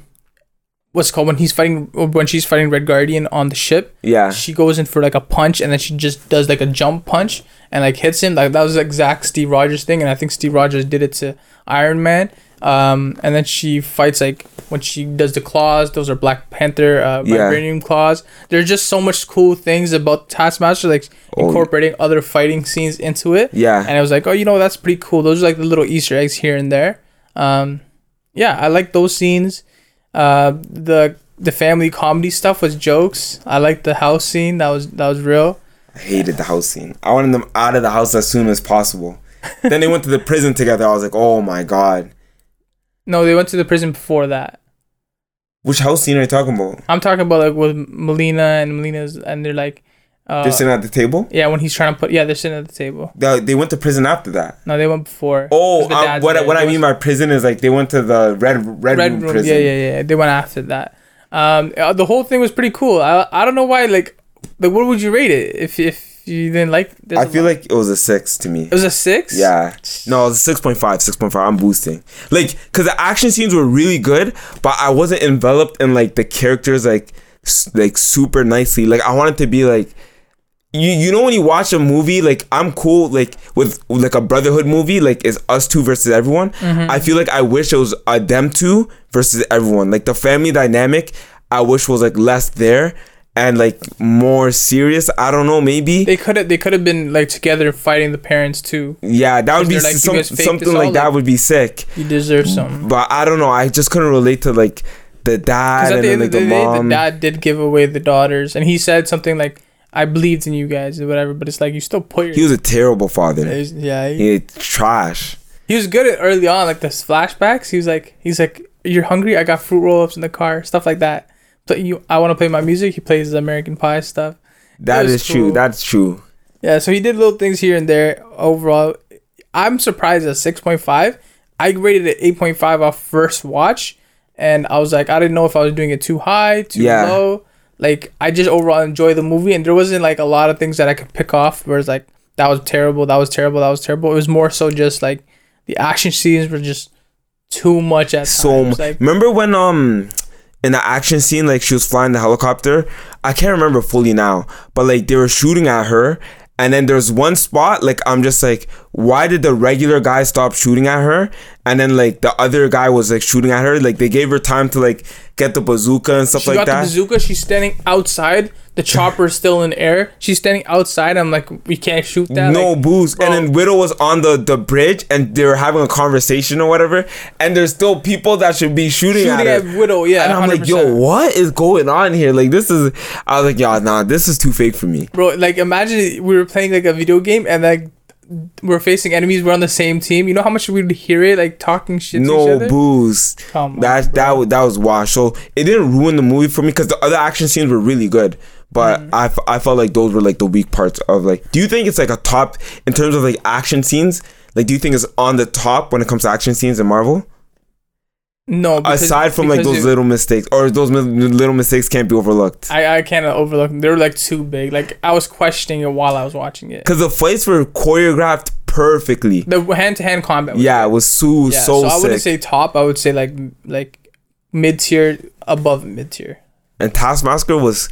what's it called when he's fighting when she's fighting Red Guardian on the ship? Yeah, She goes in for like a punch and then she just does like a jump punch and like hits him. Like that was the exact Steve Rogers thing, and I think Steve Rogers did it to Iron Man. Um, and then she fights like when she does the claws. Those are Black Panther uh, Yeah. vibranium claws. There's just so much cool things about Taskmaster, like Oh. incorporating other fighting scenes into it. yeah. and I was like, oh, you know, that's pretty cool. Those are like the little Easter eggs here and there. Um, yeah, I like those scenes. Uh, the the family comedy stuff was jokes. I liked the house scene. That was that was real. I hated the house scene. I wanted them out of the house as soon as possible. then they went to the prison together. I was like, oh my god. No, they went to the prison before that. Which house scene are you talking about? I'm talking about like with Melina and Melina's, and they're like, uh, They're sitting at the table. yeah, when he's trying to put, yeah, they're sitting at the table. They, they went to prison after that. No, they went before. Oh, uh, what there. what I They mean by prison is like they went to the red red, Red room, Room. prison. Yeah, yeah, yeah. They went after that. Um, uh, the whole thing was pretty cool. I, I don't know why. Like, like, what would you rate it if if you didn't like? there's I a feel like it was a six to me. it was a six. Yeah. No, it was a 6.5, 6.5. I'm boosting. Like, because the action scenes were really good, but I wasn't enveloped in, like, the characters, like, s- like super nicely. Like, I wanted to be, like, you, you know when you watch a movie like I'm cool like with, like a brotherhood movie like it's us two versus everyone I feel like I wish it was uh, them two versus everyone like the family dynamic I wish was like less there and like more serious I don't know maybe They could have they could have been like together fighting the parents too. yeah that would be like, some, something like all?" that would be sick You deserve something. but I don't know. I just couldn't relate to like the dad and the then like the the mom. the dad did give away the daughters, and he said something like, "I believed in you guys" or whatever. But it's like you still put your he was a terrible father. yeah. He, He trash. he was good at early on, like the flashbacks. He was like, he's like, "You're hungry? I got fruit roll ups in the car, stuff like that." You, I want to play my music. He plays the American Pie stuff. That is is true. That's true. Yeah, so he did little things here and there. Overall, I'm surprised at 6.5. I rated it 8.5 off first watch, and I was like, I didn't know if I was doing it too high, too Yeah. low. Like, I just overall enjoy the movie, and there wasn't like a lot of things that I could pick off. Where it's like, that was terrible, that was terrible, that was terrible. It was more so just like the action scenes were just too much at So times. Like, remember when um in the action scene like she was flying the helicopter. I can't remember fully now, but like they were shooting at her. And then there's one spot, like I'm just like, why did the regular guy stop shooting at her? And then like the other guy was like shooting at her. Like they gave her time to like get the bazooka and stuff she like got that. the bazooka. She's standing outside. The chopper is still in air. She's standing outside. I'm like, we can't shoot that. no like, boost. bro. And then Widow was on the, the bridge and they were having a conversation or whatever. And there's still people that should be shooting, shooting at at. Widow. Yeah, and I'm like, yo, what is going on here? Like this is I was like, yo, nah, this is too fake for me. bro. Like, imagine we were playing like a video game and like we're facing enemies. We're on the same team. You know how much we'd hear it like talking shit to each No boost. Come on, that that was that was wash. So it didn't ruin the movie for me because the other action scenes were really good. But Mm. I, f- I felt like those were like the weak parts of like. Do you think it's like a top in terms of like action scenes? Like, do you think it's on the top when it comes to action scenes in Marvel? No, because- Aside from like those it- little mistakes, or those mi- little mistakes can't be overlooked. I I can't overlook. them. They were like too big. Like I was questioning it while I was watching it. Because the fights were choreographed perfectly. The hand to hand combat. Was Yeah, it was so yeah. so, So, I wouldn't say top. I would say like like mid tier, above mid tier. and Taskmaster was,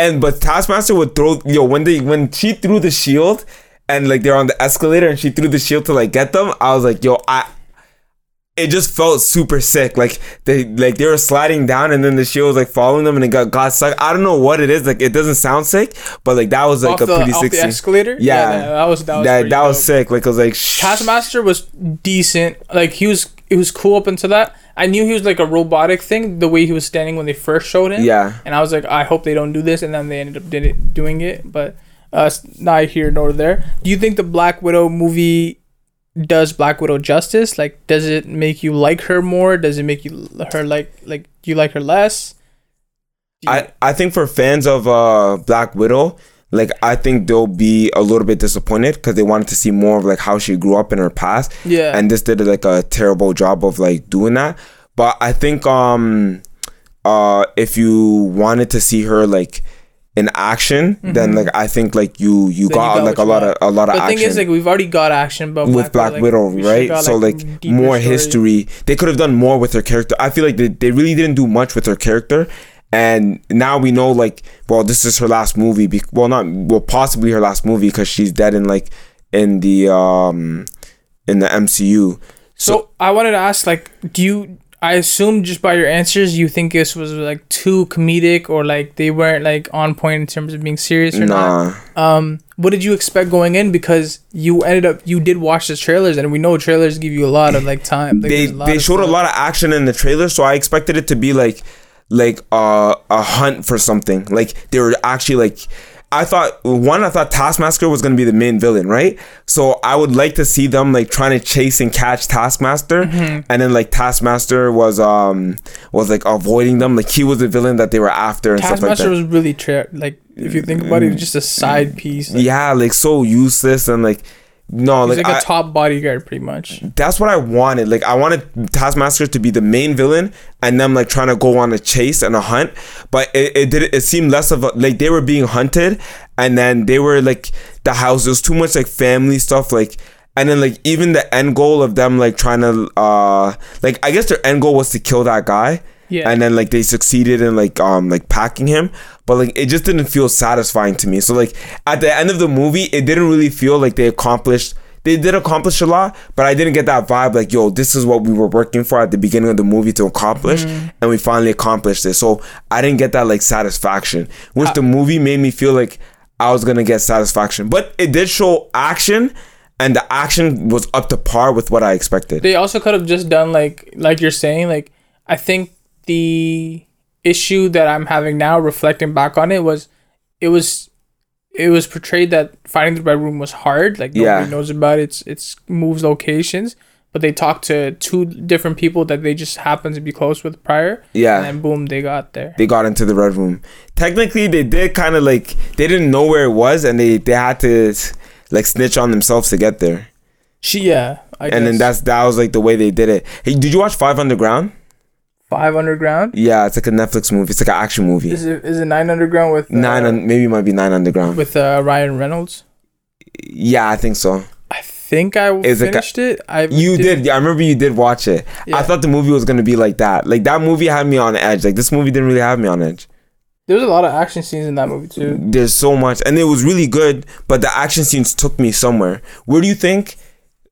and but Taskmaster would throw yo when they when she threw the shield, and like they're on the escalator and she threw the shield to like get them. I was like, yo, I. It just felt super sick. Like they like they were sliding down and then the shield was like following them and it got got stuck. I don't know what it is. Like it doesn't sound sick, but like that was like off a the, pretty off sick the escalator. Yeah. that, that was that was that that was sick. Like it was like shh. Taskmaster was decent. Like he was, it was cool up until that. I knew he was like a robotic thing, the way he was standing when they first showed him. Yeah. And I was like, I hope they don't do this, and then they ended up did it, doing it. But uh, neither here nor there. Do you think the Black Widow movie does Black Widow justice? Like, does it make you like her more? Does it make you her like like do you like her less? You- I, I think for fans of uh Black Widow, like I think they'll be a little bit disappointed because they wanted to see more of like how she grew up in her past. Yeah. And this did like a terrible job of like doing that. But I think um uh if you wanted to see her like in action, then like I think like you you Mm-hmm. You got, got like a lot of a lot of But the action thing is, like, we've already got action, but with Black like, Widow, should right? got, so like, deeper more story. history. They could have done more with her character. I feel like they, they really didn't do much with her character. And now we know like, well, this is her last movie. Be- well, not well, possibly her last movie because she's dead in like in the um in the MCU. So I wanted to ask, like, do you? I assume just by your answers, you think this was like too comedic, or like they weren't like on point in terms of being serious or not. Nah, Um, what did you expect going in? Because you ended up, you did watch the trailers, and we know trailers give you a lot of like time. Like, they there's a lot they showed a lot of action in the trailer, so I expected it to be like like uh, a hunt for something. Like they were actually like I thought one I thought Taskmaster was gonna be the main villain, right? So I would like to see them like trying to chase and catch Taskmaster, Mm-hmm. and then like Taskmaster was um was like avoiding them, like he was the villain that they were after and stuff like Taskmaster was really tra- like if you think about it, just a side piece. Like, yeah, like so useless and like no, he's like, like a I- top bodyguard, pretty much. that's what I wanted. Like I wanted Taskmaster to be the main villain and them like trying to go on a chase and a hunt. But it, it did it seemed less of a like they were being hunted and then they were like the house. There was too much like family stuff like and then like even the end goal of them like trying to uh like I guess their end goal was to kill that guy. Yeah. And then like they succeeded in like um like packing him, but like it just didn't feel satisfying to me. So like at the end of the movie, it didn't really feel like they accomplished. They did accomplish a lot, but I didn't get that vibe like yo, this is what we were working for at the beginning of the movie to accomplish, and we finally accomplished it. So I didn't get that like satisfaction, which the movie made me feel like I was gonna get satisfaction. But it did show action, and the action was up to par with what I expected. They also could have just done like like you're saying. Like I think the issue that I'm having now, reflecting back on it, was it was it was portrayed that finding the red room was hard. Like nobody Yeah. knows about it. It's it's moves locations, but they talked to two different people that they just happened to be close with prior. Yeah. and then boom, they got there. they got into the red room. Technically, they did kind of like they didn't know where it was, and they they had to like snitch on themselves to get there. She yeah, I And then that's that was like the way they did it. Hey, did you watch Five Underground? Five underground. Yeah, it's like a Netflix movie. It's like an action movie. Is it is it nine underground with uh, Nine, un- maybe it might be Nine Underground. with uh, Ryan Reynolds? yeah, I think so. I think I Is it finished it. I You did. Yeah, I remember you did watch it. I thought the movie was gonna be like that. Like that movie had me on edge. Like this movie didn't really have me on edge. There was a lot of action scenes in that movie too. There's so much, and it was really good. But the action scenes took me somewhere. Where do you think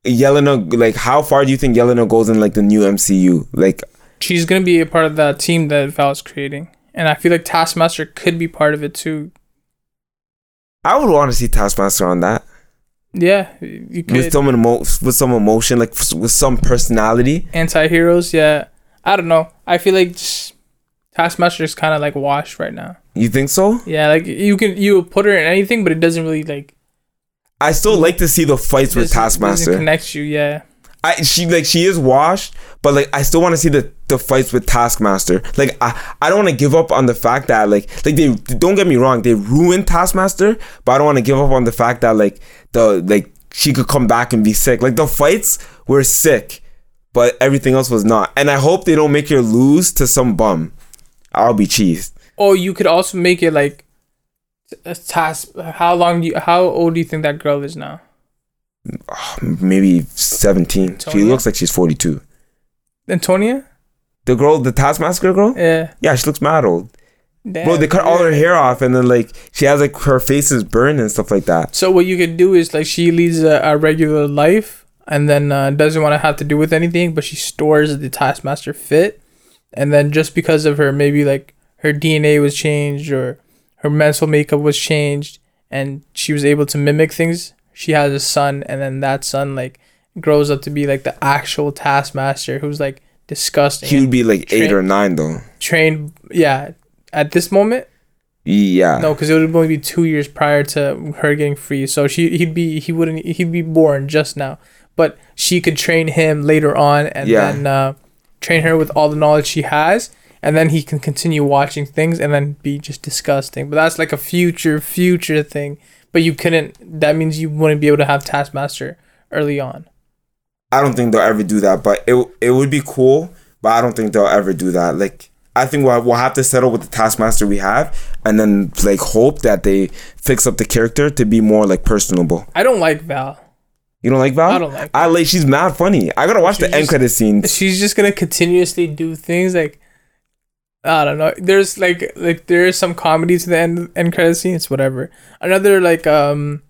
Yelena? Like, how far do you think Yelena goes in like the new MCU? Like, She's gonna be a part of that team that Val is creating, and I feel like Taskmaster could be part of it too. I would want to see Taskmaster on that Yeah, you with could. some emo- with some emotion, like f- with some personality. Anti-heroes, yeah. I don't know. I feel like Taskmaster is kind of like washed right now. You think so? Yeah, like you can you put her in anything, but it doesn't really like I still like to see the fights with Taskmaster. doesn't connect you. Yeah, I she like she is washed, but like I still want to see the the fights with Taskmaster. Like I I don't want to give up on the fact that like like they don't get me wrong, they ruined Taskmaster, but I don't want to give up on the fact that like the like she could come back and be sick. Like the fights were sick, but everything else was not. And I hope they don't make her lose to some bum. I'll be cheesed. Or you could also make it like a task. How long do you? How old do you think that girl is now? Maybe 17. She looks like she's 42. Antonia? The girl, the Taskmaster girl? Yeah. Yeah, she looks mad old. Damn, Bro, they cut all her hair off and then like she has like her face is burned and stuff like that. So what you can do is like she leads a, a regular life and then uh, doesn't want to have to do with anything, but she stores the Taskmaster fit, and then just because of her maybe like her DNA was changed or her mental makeup was changed, and she was able to mimic things. She has a son, and then that son like grows up to be like the actual Taskmaster, who's like disgusting. He would be like eight or nine though. trained, yeah. At this moment, Yeah. no, because it would only be two years prior to her getting free. So she he'd be he wouldn't he'd be born just now, but she could train him later on and Yeah. then uh, train her with all the knowledge she has, and then he can continue watching things and then be just disgusting. But that's like a future future thing. But you couldn't. That means you wouldn't be able to have Taskmaster early on. I don't think they'll ever do that, but it it would be cool. But I don't think they'll ever do that. Like I think we'll, we'll have to settle with the Taskmaster we have, and then like hope that they fix up the character to be more like personable. I don't like Val. You don't like Val? I don't like I like. She's mad funny. I gotta watch the She's end just- credit scenes. she's just gonna continuously do things like I don't know. There's like like there is some comedy to the end end credit scenes, whatever. Another like um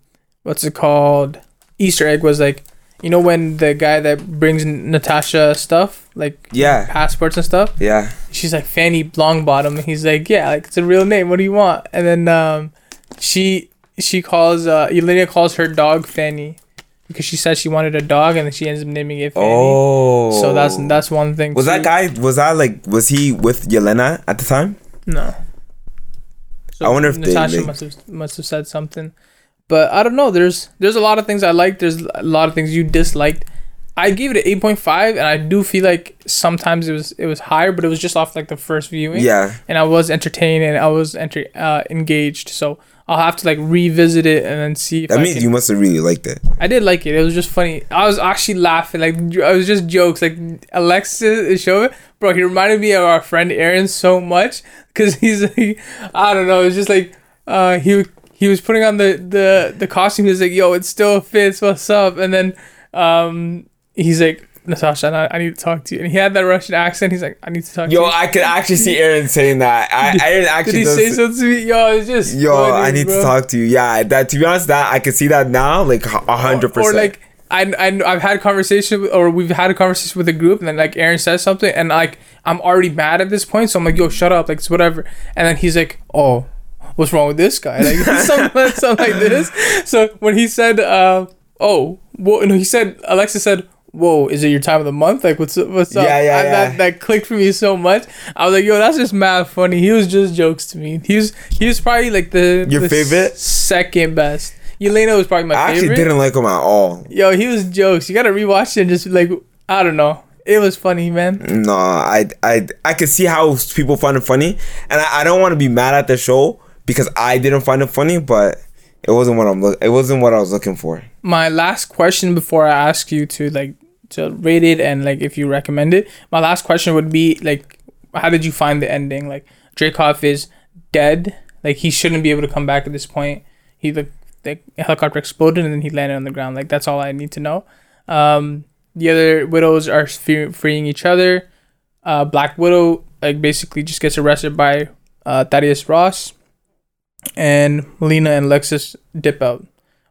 what's it called? Easter egg was like you know when the guy that brings Natasha stuff, like Yeah, passports and stuff, yeah. she's like Fanny Longbottom and he's like, Yeah, like it's a real name, what do you want? And then um she she calls uh Yelena calls her dog Fanny because she said she wanted a dog and then she ends up naming it Fanny. Oh, So that's that's one thing. was that guy? Was that like? Was he with Yelena at the time? No. So I wonder if they, Natasha like- must have must have said something, but I don't know. There's there's a lot of things I liked. There's a lot of things you disliked. I gave it an eight point five, and I do feel like sometimes it was it was higher, but it was just off like the first viewing. Yeah, And I was entertained and I was enter uh, engaged. So I'll have to like revisit it and then see if that I means can- you must have really liked it. I did like it. It was just funny. I was actually laughing. Like I was just jokes. Like Alexei's show, bro. He reminded me of our friend Aaron so much because he's like, I don't know. It's just like uh, he he was putting on the the the costume. He's like, "Yo, it still fits. What's up?" And then um, he's like, "Natasha, I, I need to talk to you." And he had that Russian accent. He's like, "I need to talk Yo, to you." Yo, I could actually see Aaron saying that. I, Aaron didn't actually Did he say something to me? Yo, it's just Yo, funny, I need bro. to talk to you. Yeah, that to be honest, that I can see that now, like a hundred or percent. like I, I I've had a conversation with, or we've had a conversation with a group and then like Aaron says something and like I'm already mad at this point so I'm like yo shut up like it's whatever and then he's like oh what's wrong with this guy like something, something like this so when he said uh oh whoa no he said Alexei said whoa is it your time of the month like what's what's up Yeah, yeah, I- yeah. that that clicked for me so much I was like yo that's just mad funny he was just jokes to me he was he was probably like the Your the favorite? second best. Yelena was probably my favorite. I actually didn't like him at all. Yo, he was jokes. You gotta rewatch it and just like I don't know. It was funny, man. No, I I I could see how people find it funny, and I, I don't want to be mad at the show because I didn't find it funny, but it wasn't what I'm look. It wasn't what I was looking for. My last question before I ask you to like to rate it and like if you recommend it, my last question would be like, how did you find the ending? Like Dreykov is dead. Like he shouldn't be able to come back at this point. He like the helicopter exploded and then he landed on the ground. Like that's all I need to know. Um, the other widows are fe- freeing each other. Uh, Black Widow like basically just gets arrested by uh, Thaddeus Ross, and Melina and Lexus dip out.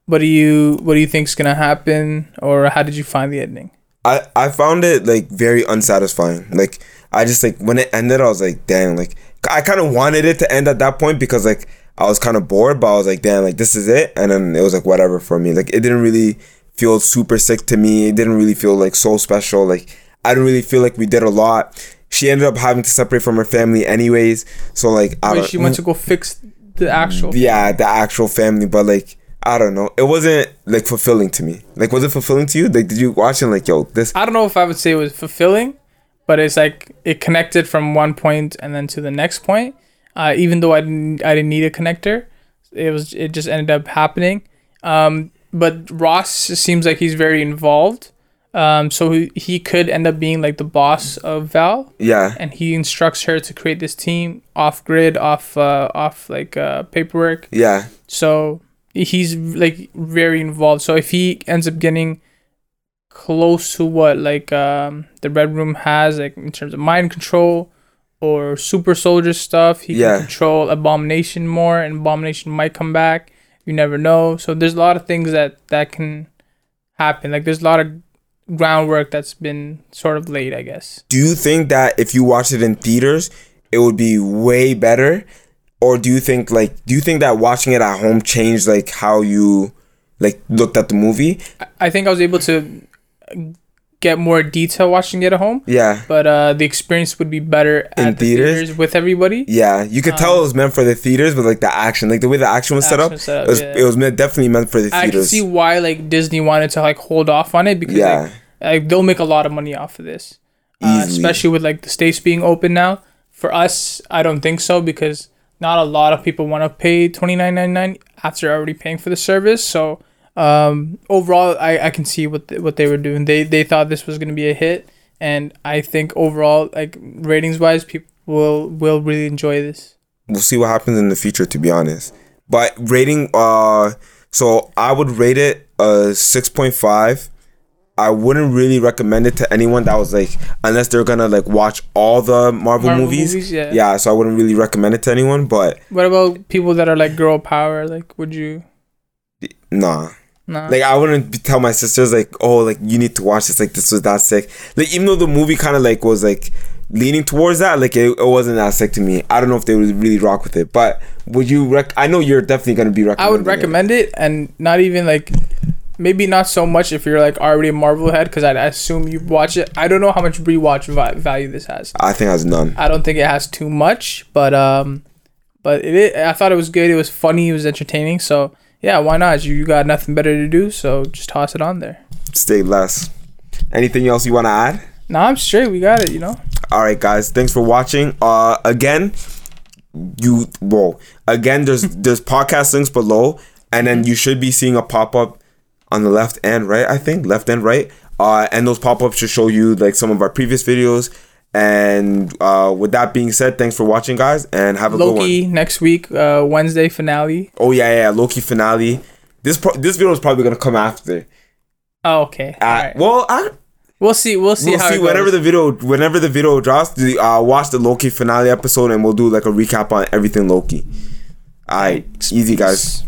What do you what do you think's gonna happen, or how did you find the ending? I I found it like very unsatisfying. Like I just like when it ended, I was like, damn. Like I kind of wanted it to end at that point because like I was kind of bored, but I was like, damn, like this is it. And then it was like whatever for me. Like it didn't really feel super sick to me. It didn't really feel like so special. Like I didn't really feel like we did a lot. She ended up having to separate from her family anyways. So like I Wait, she went to go fix the actual. yeah, the actual family, but like. I don't know. It wasn't like fulfilling to me. Like, was it fulfilling to you? Like, did you watch it? and, Like, yo, this. I don't know if I would say it was fulfilling, but it's like it connected from one point and then to the next point. Uh, even though I didn't, I didn't need a connector, it was it just ended up happening. Um, but Ross seems like he's very involved. Um, so he, he could end up being like the boss of Val, Yeah. and he instructs her to create this team off grid, off uh, off like uh, paperwork. Yeah. So he's like very involved. So if he ends up getting close to what like um the Red Room has, like in terms of mind control or super soldier stuff, he Yeah. can control Abomination more, and Abomination might come back. You never know. So there's a lot of things that that can happen. Like there's a lot of groundwork that's been sort of laid, I guess. Do you think that if you watched it in theaters, it would be way better? Or do you think like do you think that watching it at home changed like how you like looked at the movie? I think I was able to get more detail watching it at home. Yeah. but uh, the experience would be better In the theaters? theaters? with everybody. Yeah, you could tell it was meant for the theaters, but like the action, like the way the action was set up, Action set up, it was yeah. it was meant, definitely meant for the theaters. I can see why like Disney wanted to like hold off on it because Yeah. like, like they'll make a lot of money off of this, uh, especially with like the states being open now. for us, I don't think so because not a lot of people want to pay twenty nine ninety nine after already paying for the service. So um, overall, I, I can see what what they were doing. They they thought this was gonna be a hit, and I think overall, like ratings wise, people will will really enjoy this. We'll see what happens in the future, to be honest. But rating, uh, so I would rate it a six point five. I wouldn't really recommend it to anyone that was like, unless they're gonna like watch all the Marvel, Marvel movies. movies, yeah. yeah, so I wouldn't really recommend it to anyone. But What about people that are like girl power? Like, would you? nah, Nah. like I wouldn't be- tell my sisters like, oh, like you need to watch this. Like this was that sick. Like even though the movie kind of like was like leaning towards that, like it, it wasn't that sick to me. I don't know if they would really rock with it. But would you? Rec- I know you're definitely gonna be recommending. I would recommend it, and not even like maybe not so much if you're like already a Marvel head, because I'd assume you watch it. I don't know how much rewatch va- value this has. I think it has none. I don't think it has too much, but um, but it, I thought it was good. It was funny. It was entertaining. So yeah, why not? You, you got nothing better to do, so just toss it on there. Stay less. Anything else you want to add? Nah, I'm straight. We got it. You know. All right, guys. Thanks for watching. Uh, again, you whoa. Again, there's there's podcast links below, and then you should be seeing a pop up on the left and right. I think left and right. Uh, and those pop ups should show you like some of our previous videos. And uh, with that being said, thanks for watching, guys, and have a good one. Loki next week, uh, Wednesday finale. Oh yeah, yeah, Loki finale. This pro- this video is probably gonna come after. Oh, okay. Uh, All right. Well, I, We'll see. We'll see we'll how see whenever the video whenever the video drops. The, uh, watch the Loki finale episode, and we'll do like a recap on everything Loki. All right, easy guys.